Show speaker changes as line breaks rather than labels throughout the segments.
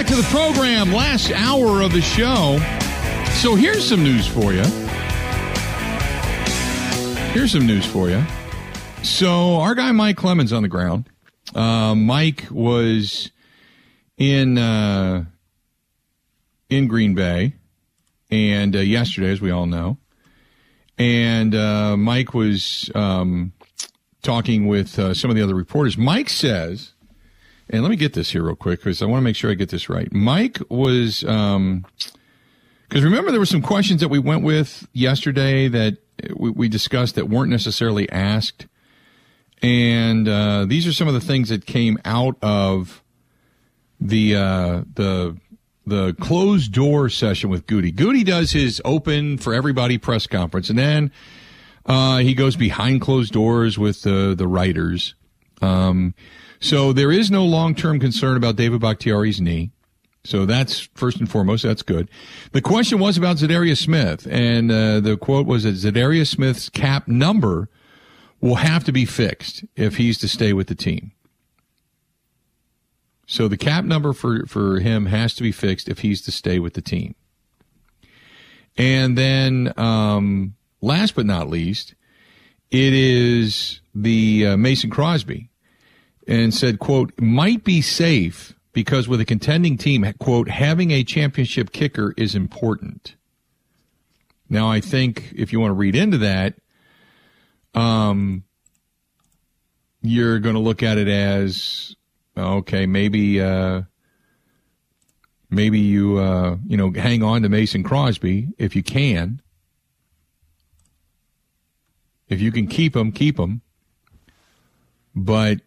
back to the program. Last hour of the show. So here's some news for you. Here's some news for you. So our guy Mike Clemens on the ground. Uh, Mike was in uh, in Green Bay, and uh, yesterday, as we all know, and uh, Mike was um, talking with uh, some of the other reporters. Mike says, and let me get this here real quick because I want to make sure I get this right. Mike was. Um, because remember, there were some questions that we went with yesterday that we, we discussed that weren't necessarily asked. And uh, these are some of the things that came out of the uh, the the closed door session with Goody. Goody does his open for everybody press conference, and then uh, he goes behind closed doors with the the writers. Um, so there is no long term concern about David Bakhtiari's knee. So that's first and foremost. That's good. The question was about Za'Darius Smith, and uh, the quote was that Za'Darius Smith's cap number will have to be fixed if he's to stay with the team. So the cap number for, for him has to be fixed if he's to stay with the team. And then, um, last but not least, it is the uh, Mason Crosby, and said, "quote might be safe." because with a contending team, quote, having a championship kicker is important. Now, I think if you want to read into that, um, you're going to look at it as okay, maybe, uh, maybe you, uh, you know, hang on to Mason Crosby if you can. If you can keep him, keep him. But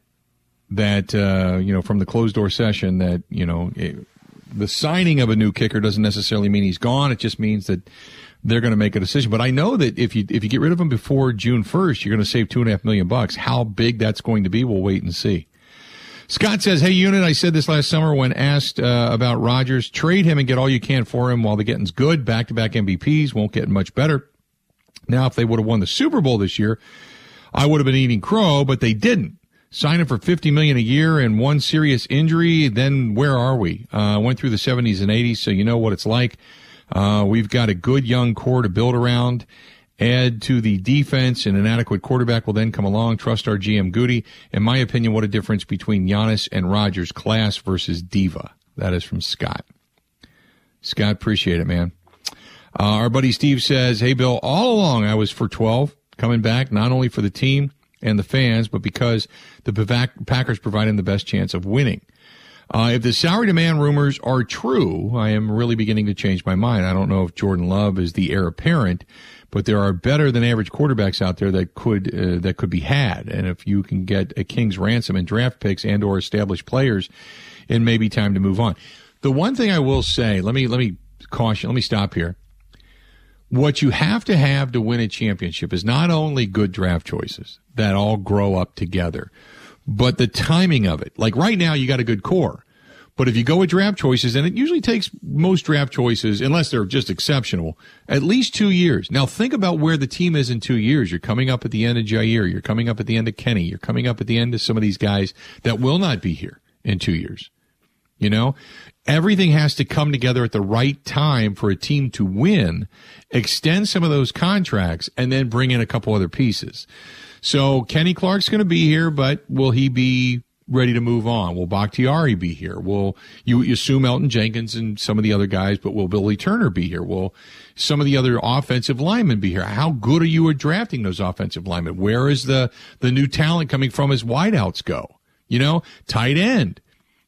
that uh, you know from the closed door session that you know it, the signing of a new kicker doesn't necessarily mean he's gone. It just means that they're going to make a decision. But I know that if you if you get rid of him before June first, you're going to save two and a half million bucks. How big that's going to be, we'll wait and see. Scott says, "Hey, unit, I said this last summer when asked uh, about Rodgers. Trade him and get all you can for him while the getting's good. Back to back MVPs won't get much better. Now, if they would have won the Super Bowl this year, I would have been eating crow, but they didn't sign him for 50 million a year and one serious injury, then where are we? Uh, went through the 70s and 80s, so you know what it's like. Uh, we've got a good young core to build around. Add to the defense, and an adequate quarterback will then come along. Trust our GM Goody. In my opinion, what a difference between Giannis and Rodgers, class versus diva. That is from Scott. Scott, appreciate it, man. Uh, our buddy Steve says, Hey, Bill, all along I was for 12, coming back not only for the team, and the fans, but because the Packers provide him the best chance of winning. Uh, if the salary demand rumors are true, I am really beginning to change my mind. I don't know if Jordan Love is the heir apparent, but there are better than average quarterbacks out there that could uh, that could be had. And if you can get a king's ransom in draft picks and or established players, it may be time to move on. The one thing I will say, let me let me caution, let me stop here what you have to have to win a championship is not only good draft choices that all grow up together, but the timing of it. Like right now, you got a good core. But if you go with draft choices, and it usually takes most draft choices, unless they're just exceptional, at least two years. Now think about where the team is in two years. You're coming up at the end of Jaire. You're coming up at the end of Kenny. You're coming up at the end of some of these guys that will not be here in two years. You know, everything has to come together at the right time for a team to win, extend some of those contracts, and then bring in a couple other pieces. So Kenny Clark's going to be here, but will he be ready to move on? Will Bakhtiari be here? Will you, you assume Elgton Jenkins and some of the other guys, but will Billy Turner be here? Will some of the other offensive linemen be here? How good are you at drafting those offensive linemen? Where is the, the new talent coming from as wideouts go? You know, tight end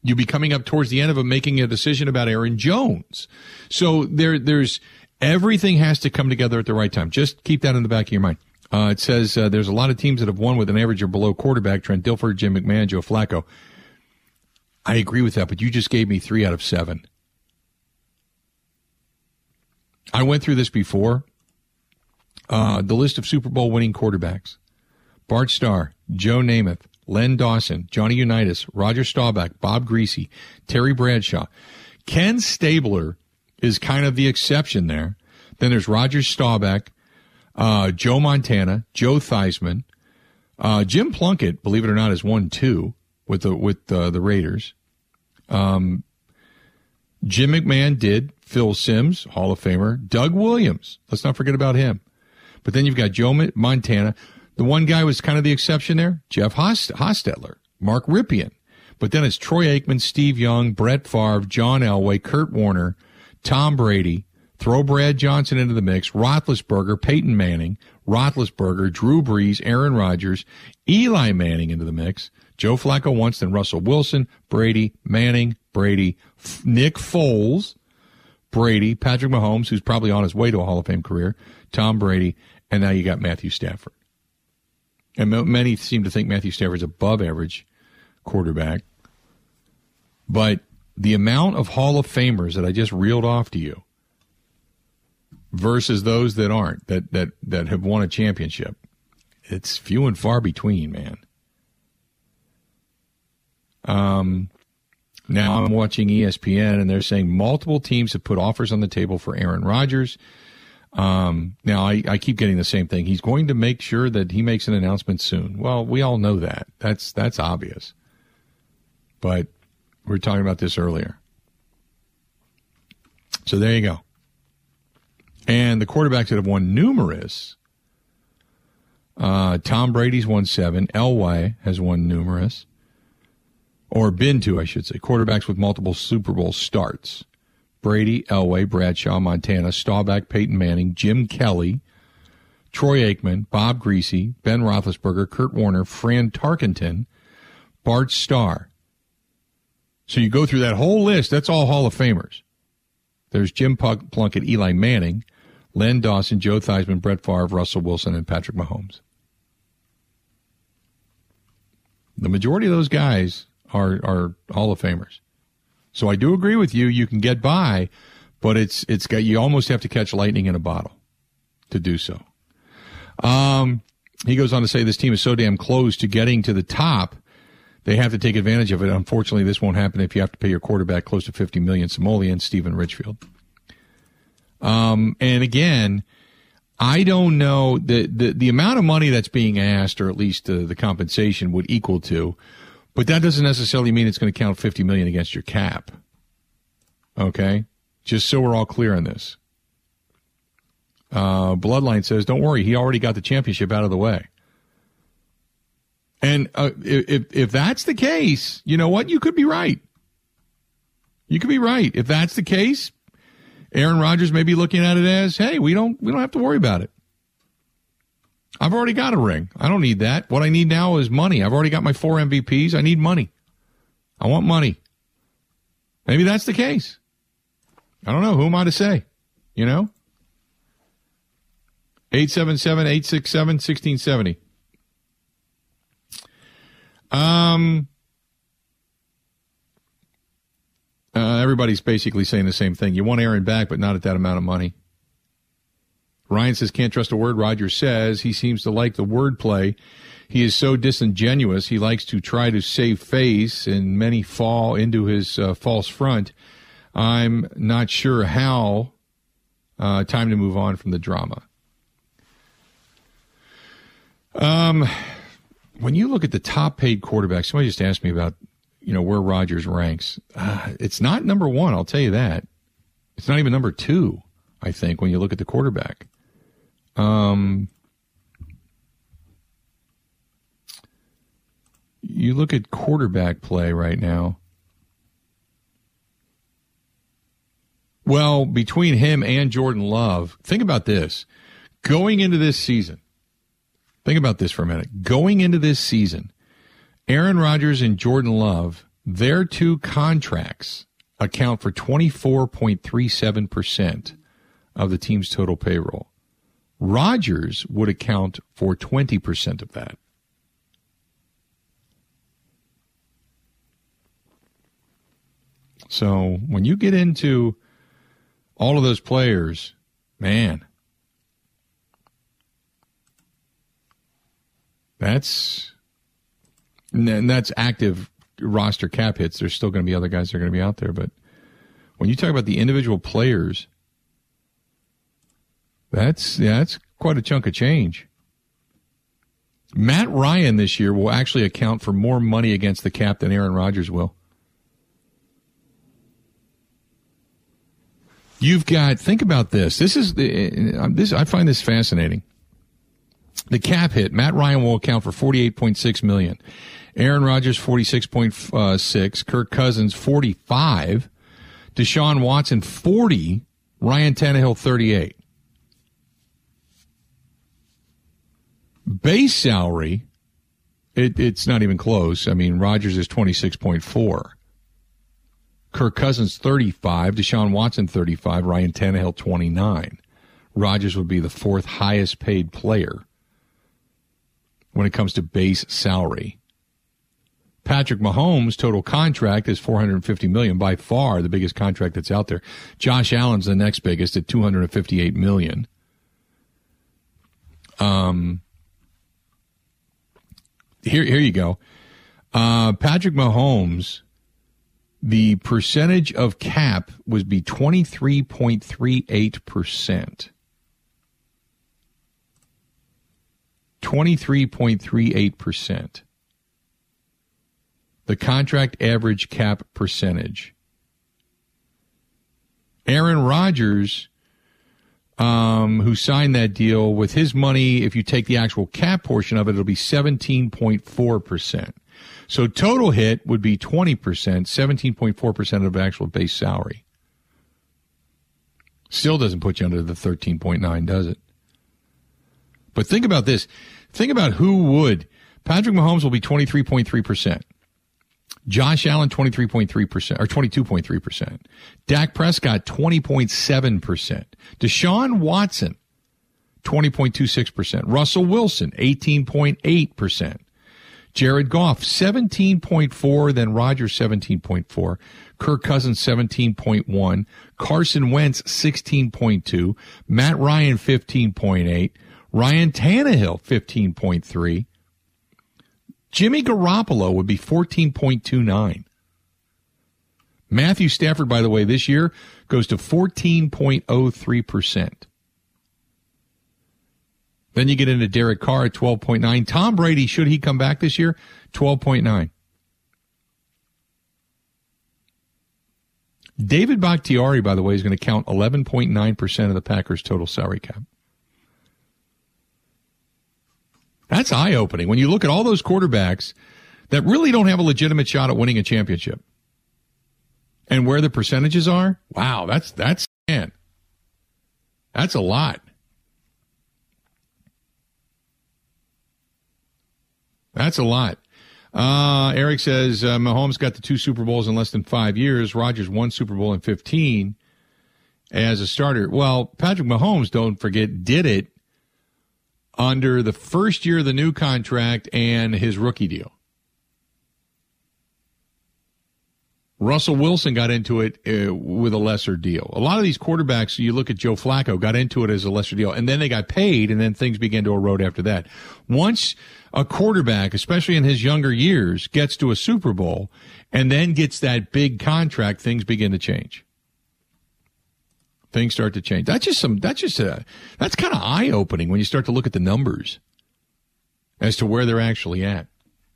you be coming up towards the end of making a decision about Aaron Jones. So there, there's everything has to come together at the right time. Just keep that in the back of your mind. Uh, it says uh, there's a lot of teams that have won with an average or below quarterback. Trent Dilfer, Jim McMahon, Joe Flacco. I agree with that, but you just gave me three out of seven. I went through this before. Uh, the list of Super Bowl winning quarterbacks: Bart Starr, Joe Namath, Len Dawson, Johnny Unitas, Roger Staubach, Bob Griese, Terry Bradshaw. Ken Stabler is kind of the exception there. Then there's Roger Staubach, uh, Joe Montana, Joe Theismann, uh, Jim Plunkett, believe it or not, is one two with the with uh, the Raiders. Um, Jim McMahon did. Phil Simms, Hall of Famer. Doug Williams. Let's not forget about him. But then you've got Joe Montana. The one guy was kind of the exception there. Jeff Hostetler, Mark Rypien. But then it's Troy Aikman, Steve Young, Brett Favre, John Elway, Kurt Warner, Tom Brady. Throw Brad Johnson into the mix. Roethlisberger, Peyton Manning, Roethlisberger, Drew Brees, Aaron Rodgers, Eli Manning into the mix. Joe Flacco once, then Russell Wilson, Brady, Manning, Brady, Nick Foles, Brady, Patrick Mahomes, who's probably on his way to a Hall of Fame career, Tom Brady, and now you got Matthew Stafford. And many seem to think Matthew Stafford's above average quarterback. But the amount of Hall of Famers that I just reeled off to you versus those that aren't, that, that, that have won a championship, it's few and far between, man. Um, now I'm watching ESPN and they're saying multiple teams have put offers on the table for Aaron Rodgers. Um, now I, I keep getting the same thing. He's going to make sure that he makes an announcement soon. Well, we all know that. That's that's obvious. But we are talking about this earlier. So there you go. And the quarterbacks that have won numerous. Uh, Tom Brady's won seven. Elway has won numerous or been to, I should say, quarterbacks with multiple Super Bowl starts. Brady, Elway, Bradshaw, Montana, Staubach, Peyton Manning, Jim Kelly, Troy Aikman, Bob Griese, Ben Roethlisberger, Kurt Warner, Fran Tarkenton, Bart Starr. So you go through that whole list, that's all Hall of Famers. There's Jim Plunkett, Eli Manning, Len Dawson, Joe Theismann, Brett Favre, Russell Wilson, and Patrick Mahomes. The majority of those guys are are Hall of Famers. So I do agree with you. You can get by, but it's it's got you almost have to catch lightning in a bottle to do so. Um, he goes on to say this team is so damn close to getting to the top, they have to take advantage of it. Unfortunately, this won't happen if you have to pay your quarterback close to fifty million simoleon, Stephen Richfield. Um, and again, I don't know the, the the amount of money that's being asked, or at least uh, the compensation would equal to but that doesn't necessarily mean it's going to count 50 million against your cap. Okay? Just so we're all clear on this. Uh, Bloodline says, don't worry, he already got the championship out of the way. And uh, if, if that's the case, you know what? You could be right. You could be right. If that's the case, Aaron Rodgers may be looking at it as, hey, we don't we don't have to worry about it. I've already got a ring. I don't need that. What I need now is money. I've already got my four MVPs. I need money. I want money. Maybe that's the case. I don't know. Who am I to say? You know? 877 867 1670. Um, uh, everybody's basically saying the same thing. You want Aaron back, but not at that amount of money. Ryan says, can't trust a word Roger says. He seems to like the wordplay. He is so disingenuous. He likes to try to save face, and many fall into his uh, false front. I'm not sure how. Uh, time to move on from the drama. Um, when you look at the top paid quarterbacks, somebody just asked me about, you know, where Rodgers ranks. Uh, it's not number one. I'll tell you that. It's not even number two. I think when you look at the quarterback. Um, you look at quarterback play right now. Well, between him and Jordan Love, think about this. Going into this season, think about this for a minute. Going into this season, Aaron Rodgers and Jordan Love, their two contracts account for 24.37% of the team's total payroll. Rodgers would account for 20% of that. So when you get into all of those players, man, that's and that's active roster cap hits. There's still going to be other guys that are going to be out there, but when you talk about the individual players that's that's quite a chunk of change. Matt Ryan this year will actually account for more money against the cap than Aaron Rodgers will. You've got think about this. This is the uh, this I find this fascinating. The cap hit. Matt Ryan will account for forty eight point six million. Aaron Rodgers forty six point uh, six. Kirk Cousins forty five. Deshaun Watson forty. Ryan Tannehill thirty eight. Base salary. It, it's not even close. I mean, Rodgers is twenty six point four. Kirk Cousins 35, Deshaun Watson 35, Ryan Tannehill 29. Rodgers would be the fourth highest paid player when it comes to base salary. Patrick Mahomes' total contract is 450 million, by far the biggest contract that's out there. Josh Allen's the next biggest at 258 million. Um, here, here you go. Uh, Patrick Mahomes the percentage of cap was be 23.38%. 23.38%. The contract average cap percentage. Aaron Rodgers, um, who signed that deal with his money, if you take the actual cap portion of it, it'll be 17.4%. So total hit would be 20%, 17.4% of actual base salary. Still doesn't put you under the 13.9, does it? But think about this. Think about who would. Patrick Mahomes will be 23.3%. Josh Allen, 23.3%, or 22.3%. Dak Prescott, 20.7%. Deshaun Watson, 20.26%. Russell Wilson, 18.8%. Jared Goff, 17.4, then Rodgers 17.4, Kirk Cousins 17.1, Carson Wentz 16.2, Matt Ryan 15.8, Ryan Tannehill 15.3, Jimmy Garoppolo would be 14.29. Matthew Stafford, by the way, this year goes to 14.03%. Then you get into Derek Carr at 12.9. Tom Brady, should he come back this year? 12.9. David Bakhtiari, by the way, is going to count 11.9% of the Packers' total salary cap. That's eye opening when you look at all those quarterbacks that really don't have a legitimate shot at winning a championship. And where the percentages are, wow, that's, that's, man, that's a lot. That's a lot. Uh, Eric says uh, Mahomes got the two Super Bowls in less than five years. Rodgers won Super Bowl in 15 as a starter. Well, Patrick Mahomes, don't forget, did it under the first year of the new contract and his rookie deal. Russell Wilson got into it uh, with a lesser deal. A lot of these quarterbacks, you look at Joe Flacco, got into it as a lesser deal, and then they got paid, and then things began to erode after that. Once a quarterback, especially in his younger years, gets to a Super Bowl and then gets that big contract, things begin to change. Things start to change. That's just some, that's just a, that's kind of eye opening when you start to look at the numbers as to where they're actually at.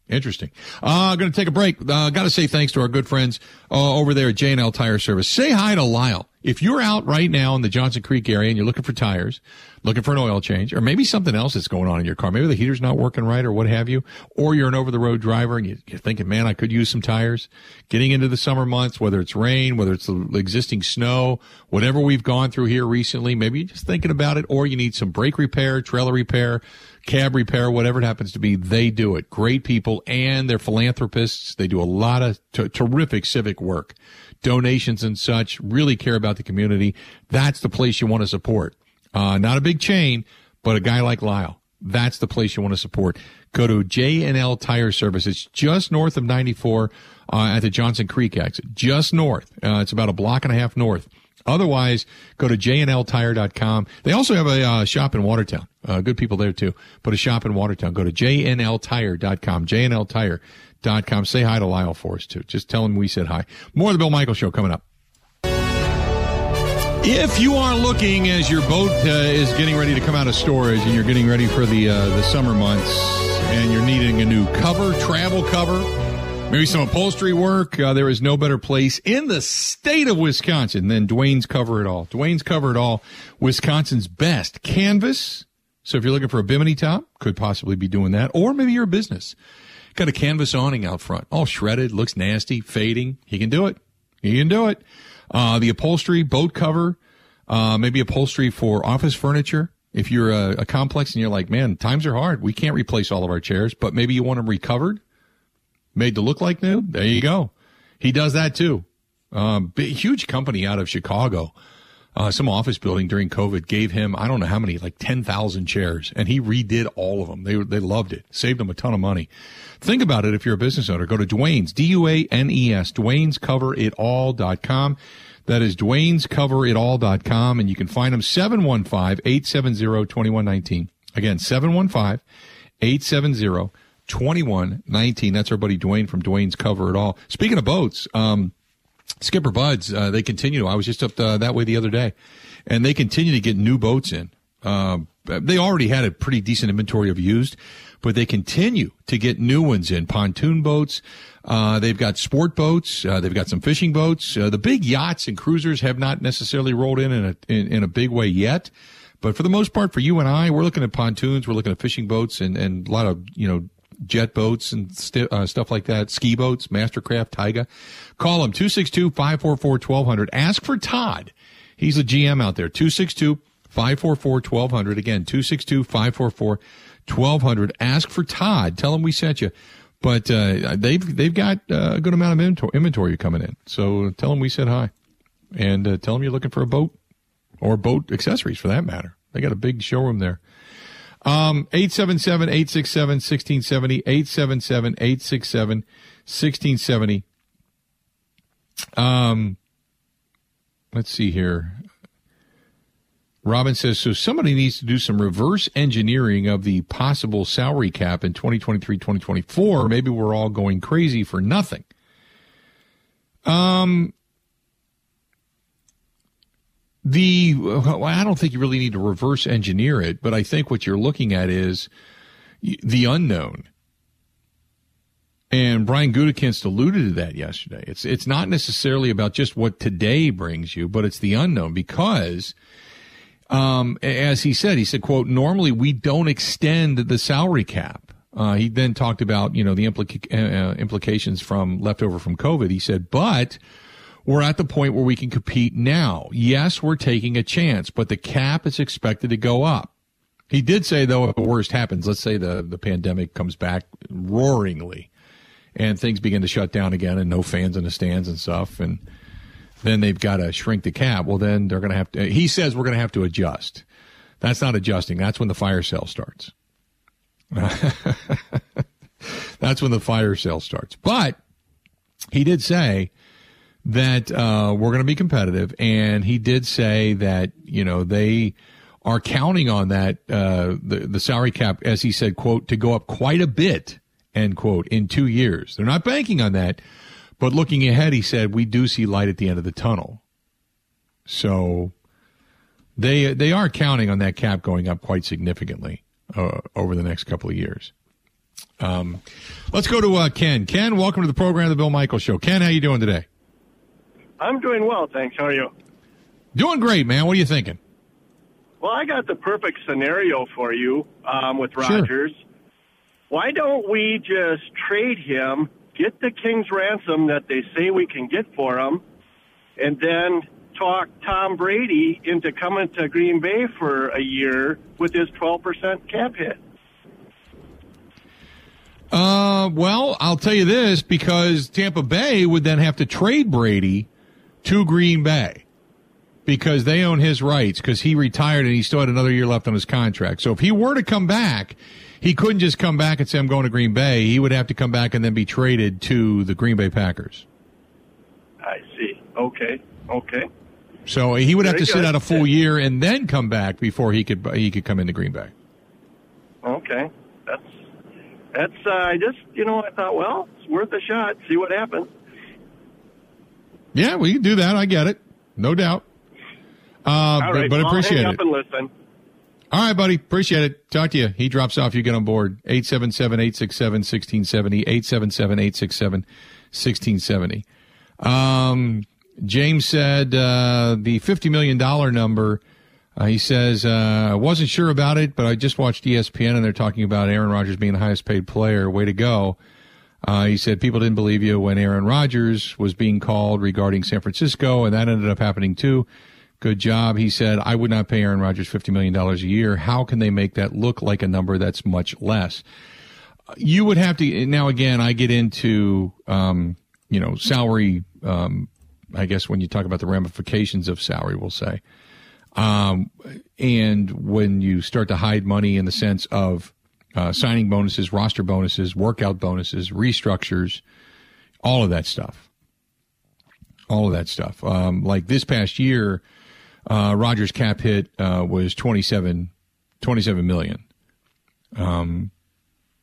Interesting. Uh, going to take a break. Uh, got to say thanks to our good friends uh, over there at J&L Tire Service. Say hi to Lyle. If you're out right now in the Johnson Creek area and you're looking for tires, looking for an oil change, or maybe something else that's going on in your car, maybe the heater's not working right or what have you, or you're an over the road driver and you're thinking, man, I could use some tires. Getting into the summer months, whether it's rain, whether it's the existing snow, whatever we've gone through here recently, maybe you're just thinking about it, or you need some brake repair, trailer repair, cab repair, whatever it happens to be, they do it. Great people and they're philanthropists. They do a lot of t- terrific civic work, donations and such, really care about the community. That's the place you want to support. Uh, not a big chain, but a guy like Lyle. That's the place you want to support. Go to J&L Tire Service. It's just north of 94 uh, at the Johnson Creek exit. Just north. Uh, it's about a block and a half north. Otherwise, go to jnltire.com. They also have a uh, shop in Watertown. Uh, good people there too. But a shop in Watertown. Go to jnltire.com. jnltire.com. Say hi to Lyle for us too. Just tell him we said hi. More of the Bill Michael Show coming up. If you are looking as your boat uh, is getting ready to come out of storage and you're getting ready for the uh, the summer months and you're needing a new cover, travel cover, Maybe some upholstery work. Uh, there is no better place in the state of Wisconsin than Duane's Cover It All. Duane's Cover It All, Wisconsin's best canvas. So if you're looking for a bimini top, could possibly be doing that. Or maybe you're a business. Got a canvas awning out front, all shredded, looks nasty, fading. He can do it. He can do it. Uh, the upholstery, boat cover, uh, maybe upholstery for office furniture. If you're a, a complex and you're like, man, times are hard. We can't replace all of our chairs, but maybe you want them recovered made to look like new. There you go. He does that too. Um, big, huge company out of Chicago. Uh, some office building during COVID gave him, I don't know how many, like 10,000 chairs, and he redid all of them. They, they loved it. Saved them a ton of money. Think about it if you're a business owner. Go to Duane's, D-U-A-N-E-S, duane's cover it Dwayne'sCoverItAll.com. That is duane's cover it Dwayne'sCoverItAll.com, and you can find them 715-870-2119. Again, 715 870 2119. That's our buddy Dwayne from Duane's Cover It All. Speaking of boats, um, Skipper Buds, uh, they continue. I was just up uh, that way the other day, and they continue to get new boats in. Uh, they already had a pretty decent inventory of used, but they continue to get new ones in. Pontoon boats. Uh, they've got sport boats. Uh, they've got some fishing boats. Uh, the big yachts and cruisers have not necessarily rolled in in a, in, in a big way yet. But for the most part, for you and I, we're looking at pontoons, we're looking at fishing boats and, and a lot of, you know, jet boats and st- uh, stuff like that, ski boats, Mastercraft, Taiga. Call them 262-544-1200. Ask for Todd. He's a GM out there. 262-544-1200. Again, 262-544-1200. Ask for Todd. Tell him we sent you. But uh, they've they've got uh, a good amount of inventory coming in. So tell them we said hi, and uh, tell them you're looking for a boat or boat accessories for that matter. They got a big showroom there. Um, 877-867-1670, 877-867-1670. Um, let's see here. Robin says, so somebody needs to do some reverse engineering of the possible salary cap in 2023, 2024. Maybe we're all going crazy for nothing. Um, the I don't think you really need to reverse engineer it, but I think what you're looking at is the unknown. And Brian Gutekunst alluded to that yesterday. It's it's not necessarily about just what today brings you, but it's the unknown because, um, as he said, he said, "quote Normally we don't extend the salary cap." Uh, he then talked about you know the implica- uh, implications from leftover from COVID. He said, but we're at the point where we can compete now. Yes, we're taking a chance, but the cap is expected to go up. He did say, though, if the worst happens, let's say the, the pandemic comes back roaringly and things begin to shut down again and no fans in the stands and stuff, and then they've got to shrink the cap. Well, then they're going to have to, he says we're going to have to adjust. That's not adjusting. That's when the fire sale starts. That's when the fire sale starts. But he did say that uh, we're going to be competitive, and he did say that you know they are counting on that uh, the the salary cap, as he said, quote, to go up quite a bit, end quote, in two years. They're not banking on that, but looking ahead, he said we do see light at the end of the tunnel. So they they are counting on that cap going up quite significantly uh, over the next couple of years. Um, let's go to uh, Ken. Ken, welcome to the program, the Bill Michael Show. Ken, how you doing today?
I'm doing well, thanks. How are you?
Doing great, man. What are you thinking?
Well, I got the perfect scenario for you um, with Rodgers. Sure. Why don't we just trade him, get the King's ransom that they say we can get for him, and then talk Tom Brady into coming to Green Bay for a year with his 12% cap hit?
Uh, well, I'll tell you this because Tampa Bay would then have to trade Brady to Green Bay because they own his rights because he retired and he still had another year left on his contract. So if he were to come back, he couldn't just come back and say, I'm going to Green Bay. He would have to come back and then be traded to the Green Bay Packers.
I see. Okay. Okay.
So he would have Very to sit out a full year and then come back before he could he could come into Green Bay.
Okay. That's that's uh, I just you know I thought well it's worth a shot see what happens.
Yeah, we can do that. I get it. No doubt. Uh,
All right.
but, but appreciate it.
and listen.
All right, buddy. Appreciate it. Talk to you. He drops off. You get on board. 877 867 1670. 877 867 1670. Um, James said uh, the $50 million number. Uh, he says, uh, I wasn't sure about it, but I just watched ESPN and they're talking about Aaron Rodgers being the highest paid player. Way to go. Uh, he said people didn't believe you when Aaron Rodgers was being called regarding San Francisco, and that ended up happening too. Good job. He said, I would not pay Aaron Rodgers $50 million a year. How can they make that look like a number that's much less? You would have to, now again, I get into, um, you know, salary, um, I guess when you talk about the ramifications of salary, we'll say. Um, and when you start to hide money in the sense of uh, signing bonuses, roster bonuses, workout bonuses, restructures, all of that stuff. All of that stuff. Um, like this past year, uh, Rodgers' cap hit uh, was 27, 27 million. Um,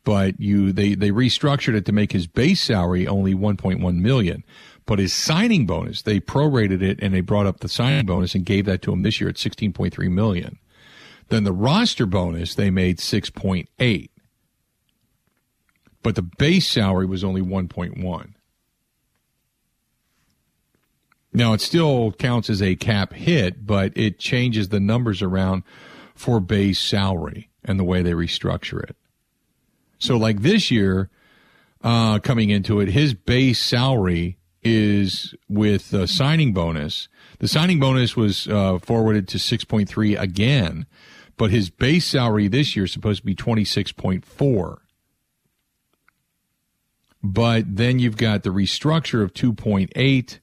but you they they restructured it to make his base salary only 1.1 million. But his signing bonus, they prorated it and they brought up the signing bonus and gave that to him this year at 16.3 million. Then the roster bonus they made 6.8. But the base salary was only 1.1. Now it still counts as a cap hit, but it changes the numbers around for base salary and the way they restructure it. So like this year, uh, coming into it, his base salary is with the signing bonus. The signing bonus was uh, forwarded to 6.3 again, but his base salary this year is supposed to be 26.4. But then you've got the restructure of 2.8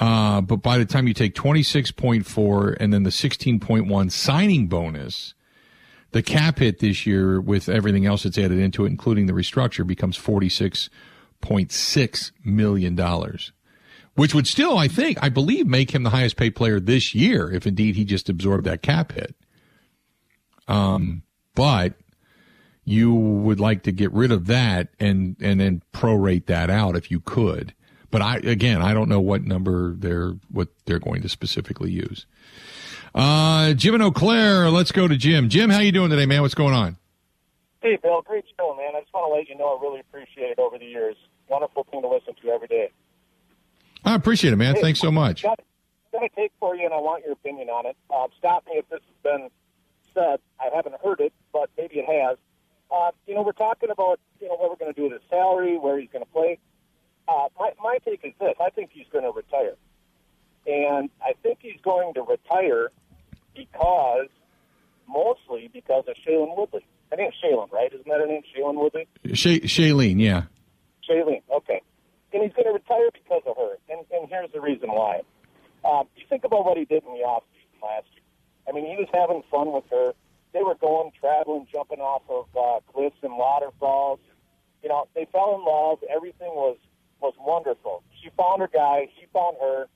uh, but by the time you take 26.4 and then the 16.1 signing bonus, the cap hit this year with everything else that's added into it, including the restructure, becomes $46.6 million, which would still, I think, I believe, make him the highest paid player this year if indeed he just absorbed that cap hit. Um, but you would like to get rid of that and, and then prorate that out if you could. But I again, I don't know what number they're what they're going to specifically use. Uh, Jim and Eau Claire, let's go to Jim. Jim, how you doing today, man? What's going on?
Hey, Bill, great show, man. I just want to let you know I really appreciate it over the years. Wonderful thing to listen to every day.
I appreciate it, man. Hey, Thanks so much.
Got, got a take for you, and I want your opinion on it. Um, stop me if this has been said. I haven't heard it, but maybe it has. Uh, you know, we're talking about you know what we're going to do with his salary, where he's going to play. Uh, my, my take is this. I think he's going to retire. And I think he's going to retire because, mostly because of Shailene Woodley. Her name's Shailene, right? Isn't that her name, Shailene Woodley?
Shay, Shailene, yeah.
Shailene, okay. And he's going to retire because of her. And, and here's the reason why. Um, you think about what he did in the offseason last year. I mean, he was having fun with her. They were going, traveling, jumping off of uh, cliffs and waterfalls. You know, they fell in love. Everything was was wonderful. She found her guy. He found her.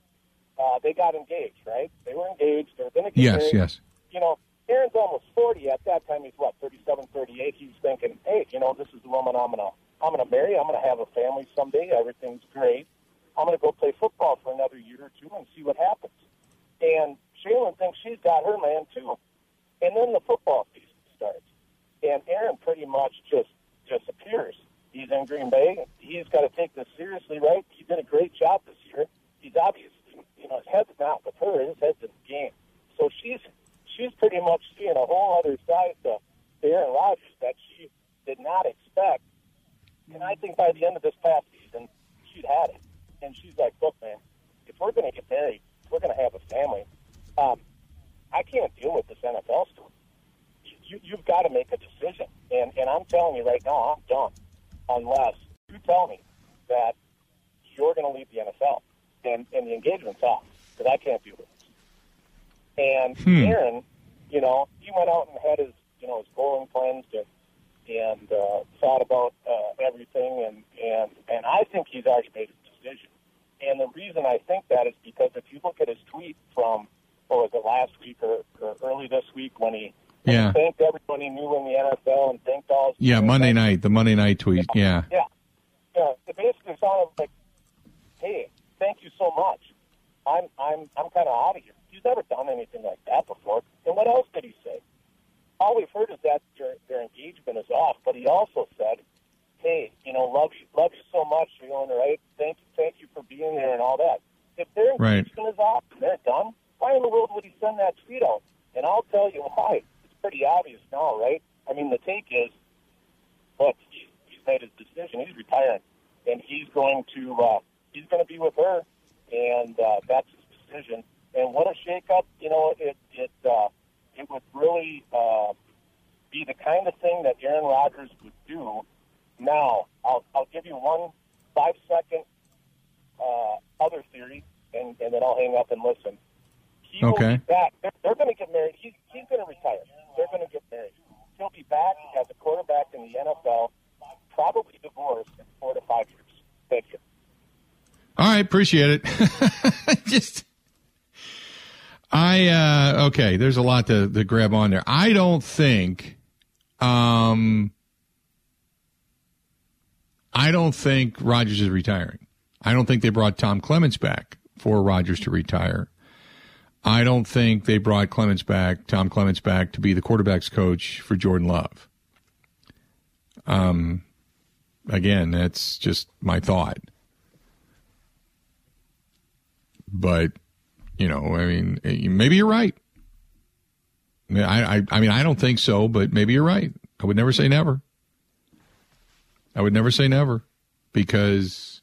Uh, they got engaged, right? They were engaged. They were going to get
yes,
married.
Yes, yes.
You know, Aaron's almost 40. At that time, he's what, 37, 38. He was thinking, hey, you know, this is the woman I'm going to I'm going to marry. I'm going to have a family someday. Everything's great. I'm going to go play football for another year or two and see what happens. And Shailene thinks she's got her man, too. And then the football season starts. And Aaron pretty much just disappears. He's in Green Bay. He's got to take this seriously, right? He did a great job this year. He's obviously, you know, his head's not with her. His head's in the game. So she's she's pretty much seeing a whole other side to Aaron Rodgers that she did not expect. And I think by the end of this past season, she'd had it. And she's like, look, man, if we're going to get married, we're going to have a family, um, I can't deal with this NFL stuff. You, you've got to make a decision. And, and I'm telling you right now, I'm done unless you tell me that you're going to leave the NFL and, and the engagement's off because I can't deal with this. And hmm. Aaron, you know, he went out and had his, you know, his bowling cleansed and, and uh, thought about uh, everything, and, and, and I think he's already made his decision. And the reason I think that is because if you look at his tweet from, what was it last week or, or early this week when he
yeah.
thanked everyone he knew in the NFL and thanked all.
His yeah, Monday guys. night, the Monday night tweet.
Yeah. Yeah. Yeah. It basically sounded like, "Hey, thank you so much. I'm I'm I'm kind of out of here." He's never done anything like that before. And what else did he say? All we've heard is that their, their engagement is off. But he also said, "Hey, you know, love you, love you so much. You're doing right. Thank you, thank you for being here and all that." If their engagement right. is off, they're done I'll tell you why. It's pretty obvious now, right? I mean, the take is, look, he's made his decision. He's retiring, and he's going to uh, he's going to be with her, and uh, that's his decision. And what a shakeup! You know, it it uh, it would really uh, be the kind of thing that Aaron Rodgers would do. Now, I'll I'll give you one five second uh, other theory, and, and then I'll hang up and listen. He
okay.
back. They're, they're going to get married. He's he's going to retire. They're going to get married. He'll be back as a quarterback in the NFL, probably divorced in four to five years. Thank you.
All right, appreciate it. Just I uh okay, there's a lot to, to grab on there. I don't think um I don't think Rodgers is retiring. I don't think they brought Tom Clements back for Rodgers to retire. I don't think they brought Clements back, Tom Clements back to be the quarterback's coach for Jordan Love. Um again, that's just my thought. But, you know, I mean, maybe you're right. I, I, I mean, I don't think so, but maybe you're right. I would never say never. I would never say never because,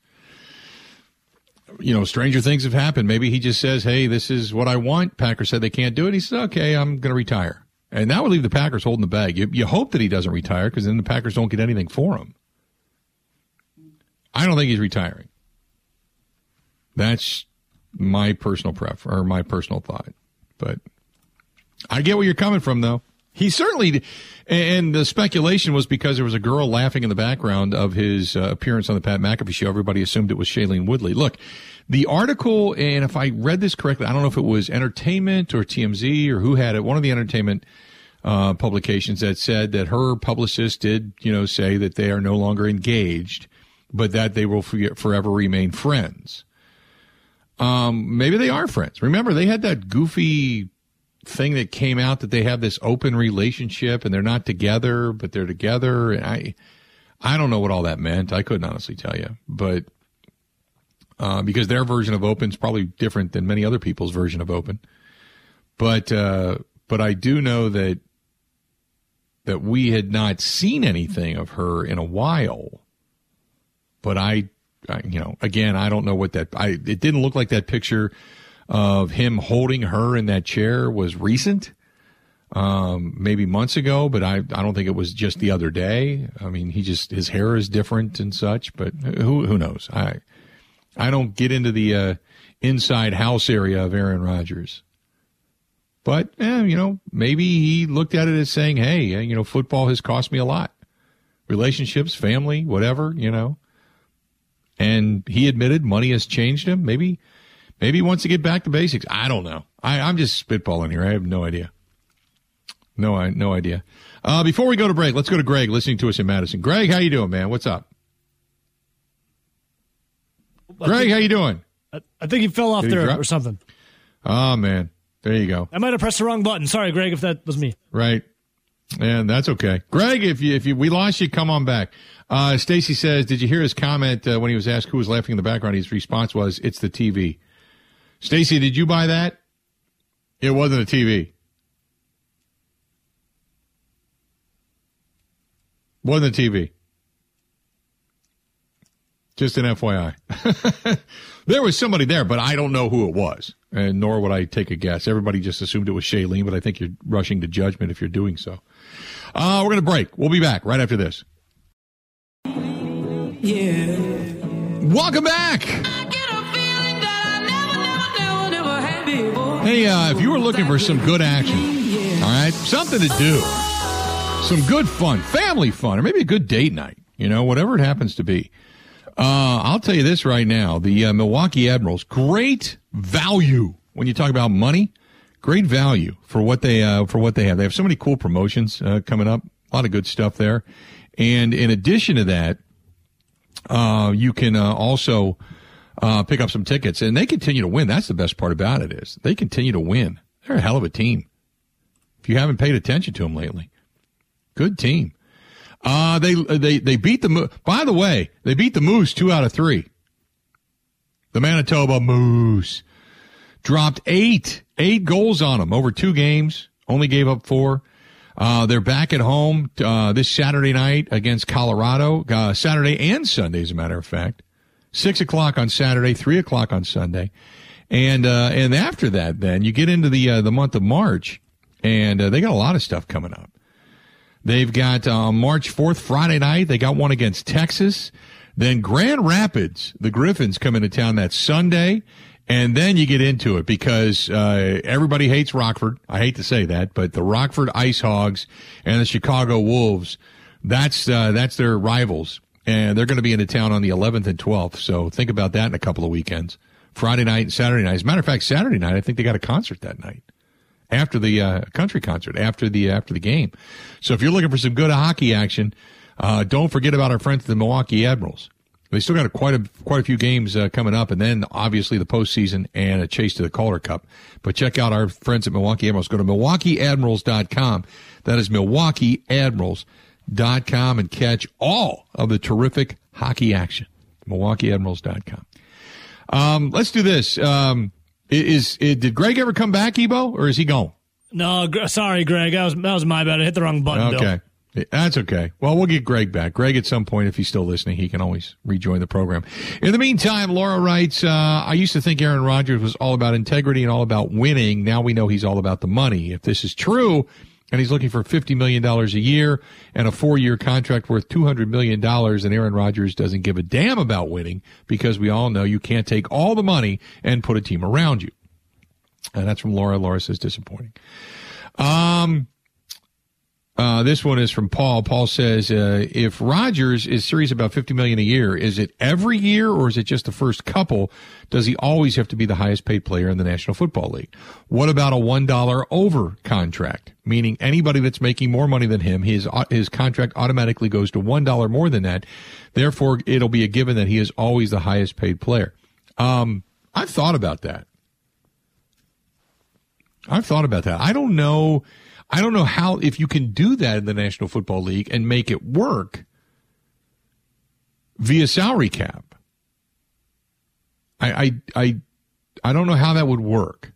you know, stranger things have happened. Maybe he just says, hey, this is what I want. Packers said they can't do it. He says, okay, I'm going to retire. And that would leave the Packers holding the bag. You, you hope that he doesn't retire because then the Packers don't get anything for him. I don't think he's retiring. That's my personal pref or my personal thought. But I get where you're coming from, though. He certainly, and the speculation was because there was a girl laughing in the background of his uh, appearance on the Pat McAfee show. Everybody assumed it was Shailene Woodley. Look, the article, and if I read this correctly, I don't know if it was Entertainment or TMZ or who had it, one of the entertainment uh, publications that said that her publicist did, you know, say that they are no longer engaged, but that they will forever remain friends. Um, maybe they are friends. Remember, they had that goofy thing that came out that they have this open relationship and they're not together, but they're together. And I, I don't know what all that meant. I couldn't honestly tell you, but uh, because their version of open is probably different than many other people's version of open. But uh, but I do know that that we had not seen anything of her in a while. But I you know, again, I don't know what that. I it didn't look like that picture of him holding her in that chair was recent. Um, maybe months ago, but I, I don't think it was just the other day. I mean, he just, his hair is different and such, but who, who knows? I, I don't get into the, uh, inside house area of Aaron Rodgers. But, eh, you know, maybe he looked at it as saying, hey, you know, football has cost me a lot. Relationships, family, whatever, you know and he admitted money has changed him. Maybe, maybe he wants to get back to basics. I don't know. I, I'm just spitballing here. I have no idea. No, I no idea. Uh, before we go to break, let's go to Greg listening to us in Madison. Greg, how you doing, man? What's up? Greg, think, how you doing?
I, I think he fell off Did there or something.
Oh man, there you go.
I might have pressed the wrong button. Sorry, Greg, if that was me.
Right. And that's okay. Greg, if you if you we lost you, come on back. Uh, Stacy says, did you hear his comment uh, when he was asked who was laughing in the background? His response was, "It's the TV." Stacy, did you buy that? It wasn't a TV. Wasn't a TV. Just an FYI. there was somebody there, but I don't know who it was, and nor would I take a guess. Everybody just assumed it was Shailene, but I think you're rushing to judgment if you're doing so. Uh, we're going to break. We'll be back right after this. Yeah. Welcome back. Hey, uh, if you were looking for some good action, all right, something to do, some good fun, family fun, or maybe a good date night, you know, whatever it happens to be. Uh, I'll tell you this right now: the uh, Milwaukee Admirals, great value when you talk about money. Great value for what they uh, for what they have. They have so many cool promotions uh, coming up. A lot of good stuff there. And in addition to that, uh, you can also uh, pick up some tickets, and they continue to win. That's the best part about it is they continue to win. They're a hell of a team. If you haven't paid attention to them lately, good team. Uh, they they they beat the. By the way, they beat the Moose two out of three. The Manitoba Moose dropped eight eight goals on them over two games. Only gave up four. Uh, they're back at home uh, this Saturday night against Colorado, uh, Saturday and Sunday, as a matter of fact. Six o'clock on Saturday, three o'clock on Sunday, and uh, and after that, then you get into the uh, the month of March, and uh, they got a lot of stuff coming up. They've got March fourth, Friday night. They got one against Texas. Then Grand Rapids, the Griffins come into town that Sunday. And then you get into it because uh, everybody hates Rockford. I hate to say that, but the Rockford Ice Hogs and the Chicago Wolves, that's uh, that's their rivals, and they're going to be into town on the 11th and 12th. So think about that in a couple of weekends, Friday night and Saturday night. As a matter of fact, Saturday night I think they got a concert that night after the uh, country concert after the after the game. So if you're looking for some good hockey action, uh, don't forget about our friends the Milwaukee Admirals. They still got a, quite a quite a few games uh, coming up, and then obviously the postseason and a chase to the Calder Cup. But check out our friends at Milwaukee Admirals. Go to MilwaukeeAdmirals.com. That is MilwaukeeAdmirals.com and catch all of the terrific hockey action. MilwaukeeAdmirals.com. Um, let's do this. Um, is, is, did Greg ever come back, Ebo, or is he gone?
No, sorry, Greg. That was that was my bad. I hit the wrong button.
Okay. Bill. That's okay. Well, we'll get Greg back. Greg, at some point, if he's still listening, he can always rejoin the program. In the meantime, Laura writes, uh, I used to think Aaron Rodgers was all about integrity and all about winning. Now we know he's all about the money. If this is true, and he's looking for $50 million a year and a four year contract worth $200 million, and Aaron Rodgers doesn't give a damn about winning because we all know you can't take all the money and put a team around you. And that's from Laura. Laura says disappointing. Um, uh, this one is from Paul. Paul says, uh, if Rodgers is serious about fifty million a year, is it every year or is it just the first couple? Does he always have to be the highest paid player in the National Football League? What about a one dollar over contract, meaning anybody that's making more money than him, his uh, his contract automatically goes to one dollar more than that. Therefore, it'll be a given that he is always the highest paid player. Um, I've thought about that. I've thought about that. I don't know I don't know how if you can do that in the National Football League and make it work via salary cap. I I I, I don't know how that would work.